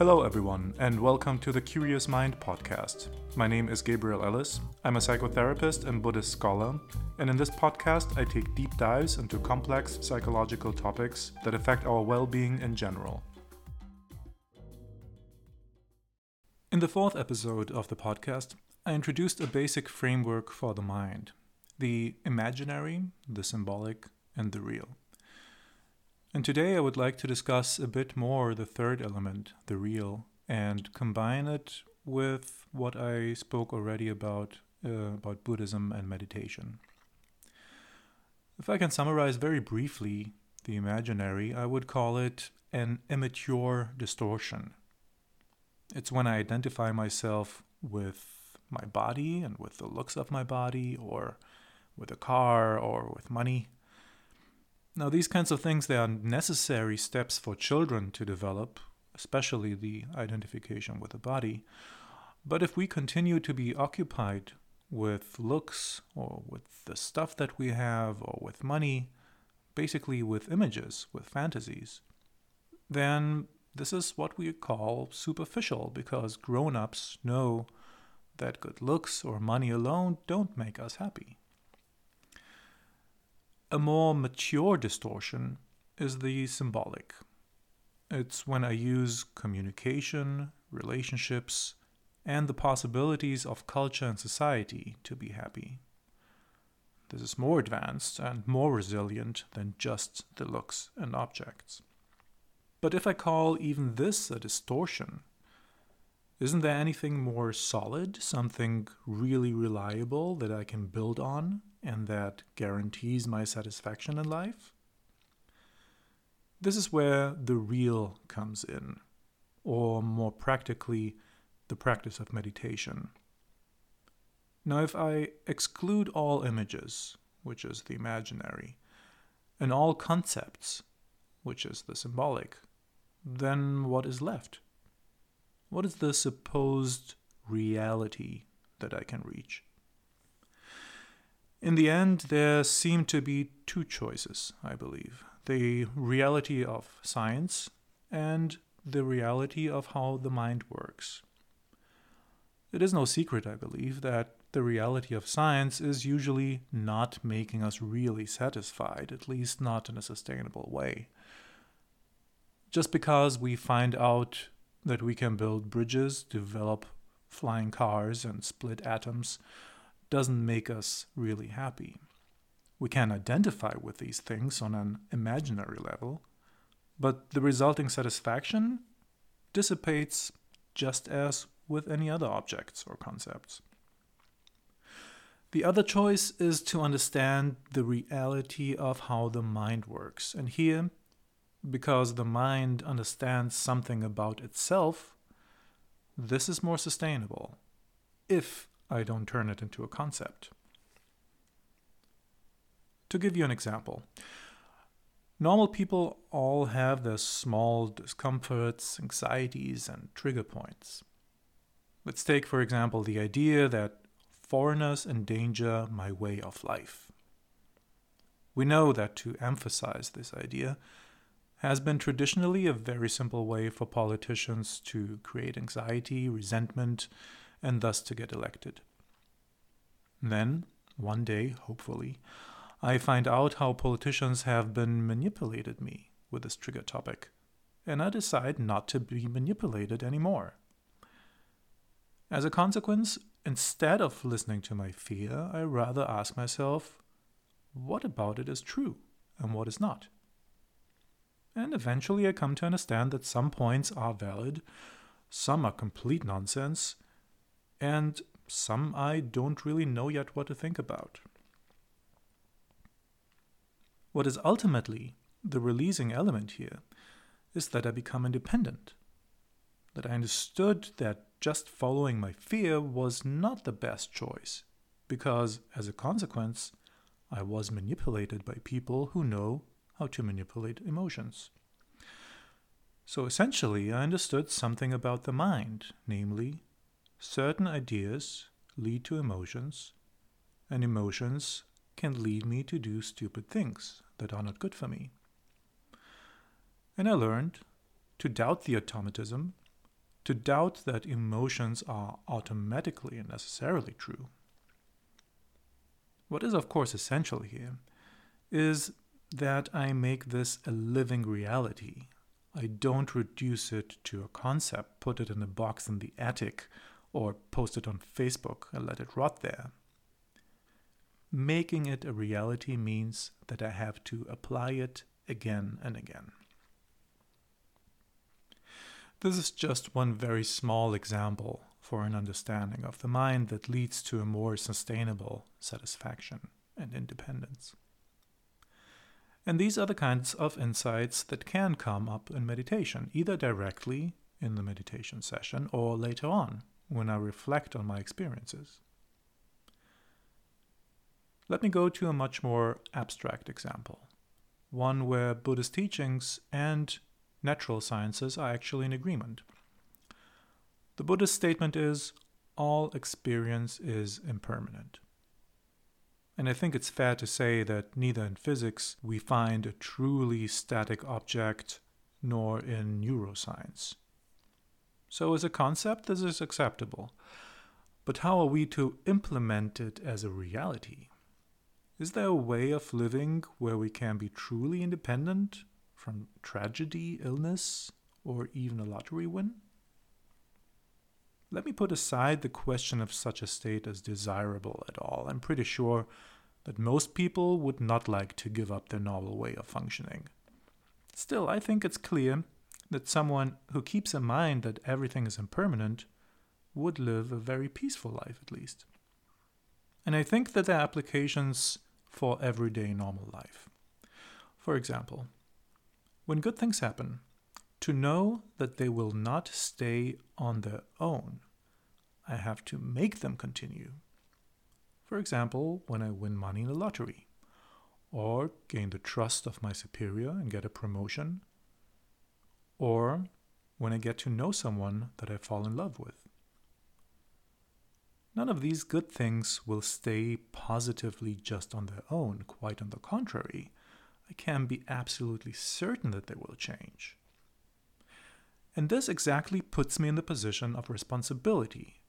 Hello, everyone, and welcome to the Curious Mind podcast. My name is Gabriel Ellis. I'm a psychotherapist and Buddhist scholar, and in this podcast, I take deep dives into complex psychological topics that affect our well being in general. In the fourth episode of the podcast, I introduced a basic framework for the mind the imaginary, the symbolic, and the real. And today I would like to discuss a bit more the third element, the real, and combine it with what I spoke already about uh, about Buddhism and meditation. If I can summarize very briefly the imaginary, I would call it an immature distortion. It's when I identify myself with my body and with the looks of my body, or with a car, or with money now, these kinds of things, they are necessary steps for children to develop, especially the identification with the body. But if we continue to be occupied with looks or with the stuff that we have or with money, basically with images, with fantasies, then this is what we call superficial because grown ups know that good looks or money alone don't make us happy. A more mature distortion is the symbolic. It's when I use communication, relationships, and the possibilities of culture and society to be happy. This is more advanced and more resilient than just the looks and objects. But if I call even this a distortion, isn't there anything more solid, something really reliable that I can build on and that guarantees my satisfaction in life? This is where the real comes in, or more practically, the practice of meditation. Now, if I exclude all images, which is the imaginary, and all concepts, which is the symbolic, then what is left? What is the supposed reality that I can reach? In the end, there seem to be two choices, I believe the reality of science and the reality of how the mind works. It is no secret, I believe, that the reality of science is usually not making us really satisfied, at least not in a sustainable way. Just because we find out that we can build bridges, develop flying cars, and split atoms doesn't make us really happy. We can identify with these things on an imaginary level, but the resulting satisfaction dissipates just as with any other objects or concepts. The other choice is to understand the reality of how the mind works. And here because the mind understands something about itself, this is more sustainable if I don't turn it into a concept. To give you an example, normal people all have their small discomforts, anxieties, and trigger points. Let's take, for example, the idea that foreigners endanger my way of life. We know that to emphasize this idea, has been traditionally a very simple way for politicians to create anxiety, resentment, and thus to get elected. Then, one day, hopefully, I find out how politicians have been manipulated me with this trigger topic, and I decide not to be manipulated anymore. As a consequence, instead of listening to my fear, I rather ask myself, what about it is true and what is not? And eventually I come to understand that some points are valid, some are complete nonsense, and some I don't really know yet what to think about. What is ultimately the releasing element here is that I become independent. That I understood that just following my fear was not the best choice, because as a consequence, I was manipulated by people who know how to manipulate emotions. So essentially, I understood something about the mind, namely, certain ideas lead to emotions, and emotions can lead me to do stupid things that are not good for me. And I learned to doubt the automatism to doubt that emotions are automatically and necessarily true. What is, of course, essential here is that I make this a living reality. I don't reduce it to a concept, put it in a box in the attic, or post it on Facebook and let it rot there. Making it a reality means that I have to apply it again and again. This is just one very small example for an understanding of the mind that leads to a more sustainable satisfaction and independence. And these are the kinds of insights that can come up in meditation, either directly in the meditation session or later on when I reflect on my experiences. Let me go to a much more abstract example, one where Buddhist teachings and natural sciences are actually in agreement. The Buddhist statement is all experience is impermanent. And I think it's fair to say that neither in physics we find a truly static object nor in neuroscience. So, as a concept, this is acceptable. But how are we to implement it as a reality? Is there a way of living where we can be truly independent from tragedy, illness, or even a lottery win? Let me put aside the question of such a state as desirable at all. I'm pretty sure that most people would not like to give up their normal way of functioning. Still, I think it's clear that someone who keeps in mind that everything is impermanent would live a very peaceful life, at least. And I think that there are applications for everyday normal life. For example, when good things happen, to know that they will not stay on their own, I have to make them continue. For example, when I win money in the lottery, or gain the trust of my superior and get a promotion, or when I get to know someone that I fall in love with. None of these good things will stay positively just on their own, quite on the contrary. I can be absolutely certain that they will change. And this exactly puts me in the position of responsibility,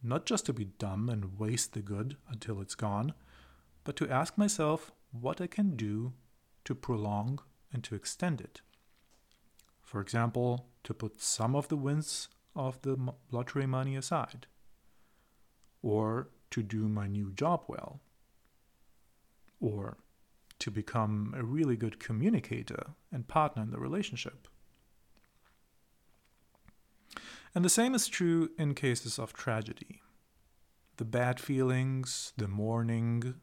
not just to be dumb and waste the good until it's gone, but to ask myself what I can do to prolong and to extend it. For example, to put some of the wins of the lottery money aside, or to do my new job well, or to become a really good communicator and partner in the relationship. And the same is true in cases of tragedy. The bad feelings, the mourning,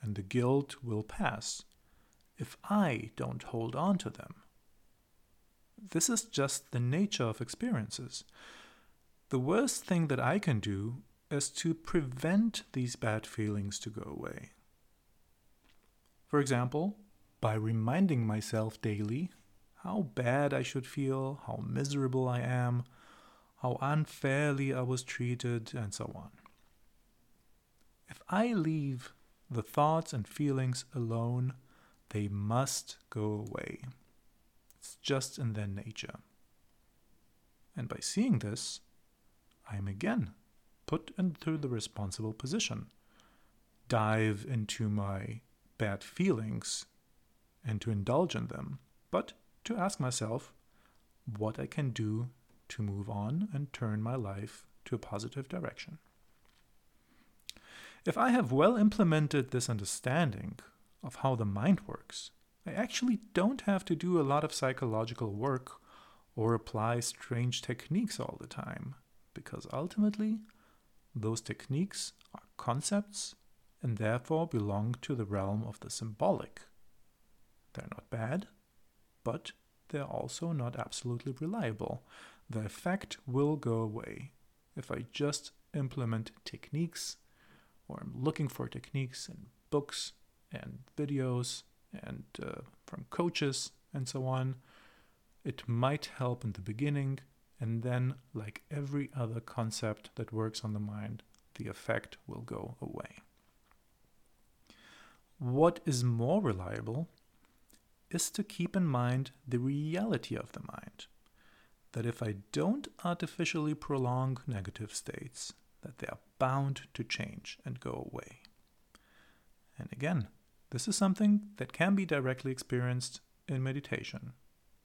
and the guilt will pass if I don't hold on to them. This is just the nature of experiences. The worst thing that I can do is to prevent these bad feelings to go away. For example, by reminding myself daily how bad I should feel, how miserable I am, how unfairly I was treated, and so on. If I leave the thoughts and feelings alone, they must go away. It's just in their nature. And by seeing this, I am again put into the responsible position. Dive into my bad feelings and to indulge in them, but to ask myself what I can do to move on and turn my life to a positive direction. If I have well implemented this understanding of how the mind works, I actually don't have to do a lot of psychological work or apply strange techniques all the time, because ultimately, those techniques are concepts and therefore belong to the realm of the symbolic. They're not bad, but they're also not absolutely reliable. The effect will go away if I just implement techniques or I'm looking for techniques in books and videos and uh, from coaches and so on. It might help in the beginning, and then, like every other concept that works on the mind, the effect will go away. What is more reliable is to keep in mind the reality of the mind. that if I don't artificially prolong negative states, that they are bound to change and go away. And again, this is something that can be directly experienced in meditation.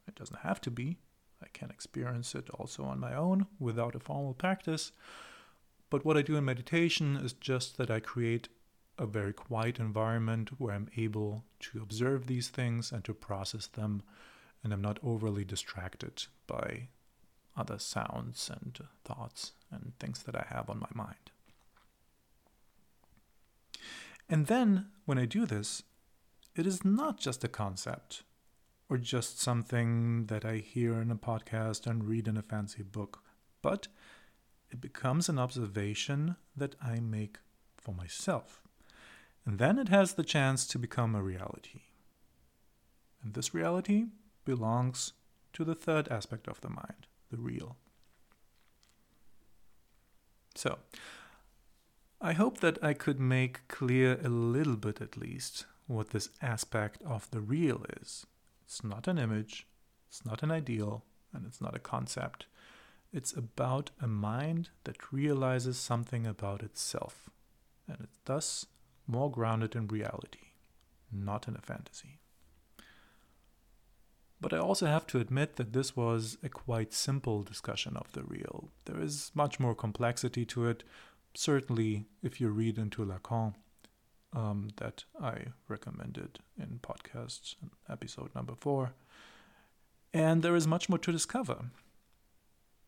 It doesn't have to be. I can experience it also on my own without a formal practice. But what I do in meditation is just that I create a very quiet environment where I'm able to observe these things and to process them, and I'm not overly distracted by other sounds and thoughts and things that I have on my mind. And then, when I do this, it is not just a concept or just something that I hear in a podcast and read in a fancy book, but it becomes an observation that I make for myself. And then it has the chance to become a reality. And this reality belongs to the third aspect of the mind, the real. So, I hope that I could make clear a little bit at least what this aspect of the real is. It's not an image, it's not an ideal, and it's not a concept. It's about a mind that realizes something about itself, and it's thus more grounded in reality, not in a fantasy. But I also have to admit that this was a quite simple discussion of the real. There is much more complexity to it, certainly if you read into Lacan, um, that I recommended in podcast episode number four. And there is much more to discover,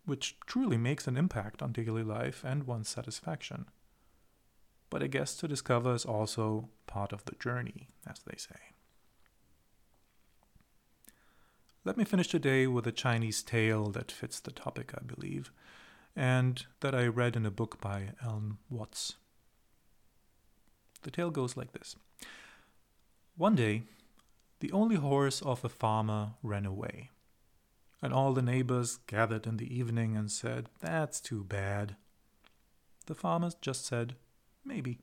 which truly makes an impact on daily life and one's satisfaction. But I guess to discover is also part of the journey, as they say. Let me finish today with a Chinese tale that fits the topic, I believe, and that I read in a book by Alan Watts. The tale goes like this One day, the only horse of a farmer ran away, and all the neighbors gathered in the evening and said, That's too bad. The farmer just said, Maybe.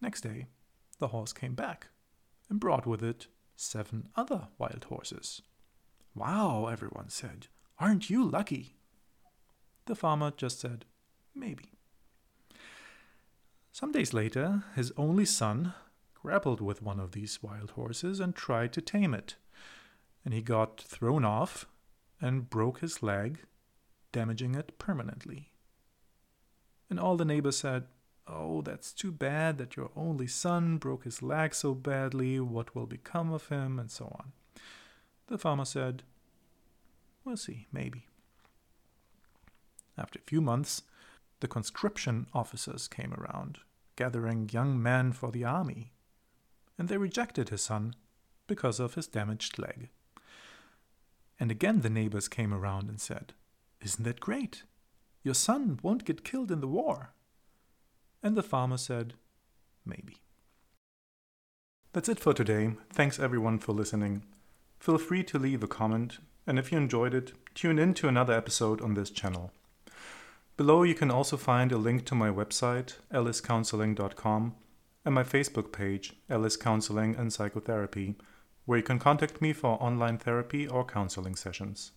Next day, the horse came back and brought with it seven other wild horses. Wow, everyone said. Aren't you lucky? The farmer just said, Maybe. Some days later, his only son grappled with one of these wild horses and tried to tame it. And he got thrown off and broke his leg, damaging it permanently. And all the neighbors said, Oh, that's too bad that your only son broke his leg so badly. What will become of him? And so on. The farmer said, We'll see, maybe. After a few months, the conscription officers came around, gathering young men for the army, and they rejected his son because of his damaged leg. And again the neighbors came around and said, Isn't that great? Your son won't get killed in the war. And the farmer said, Maybe. That's it for today. Thanks everyone for listening. Feel free to leave a comment, and if you enjoyed it, tune in to another episode on this channel. Below you can also find a link to my website, elliscounselling.com, and my Facebook page, Ellis Counseling and Psychotherapy, where you can contact me for online therapy or counseling sessions.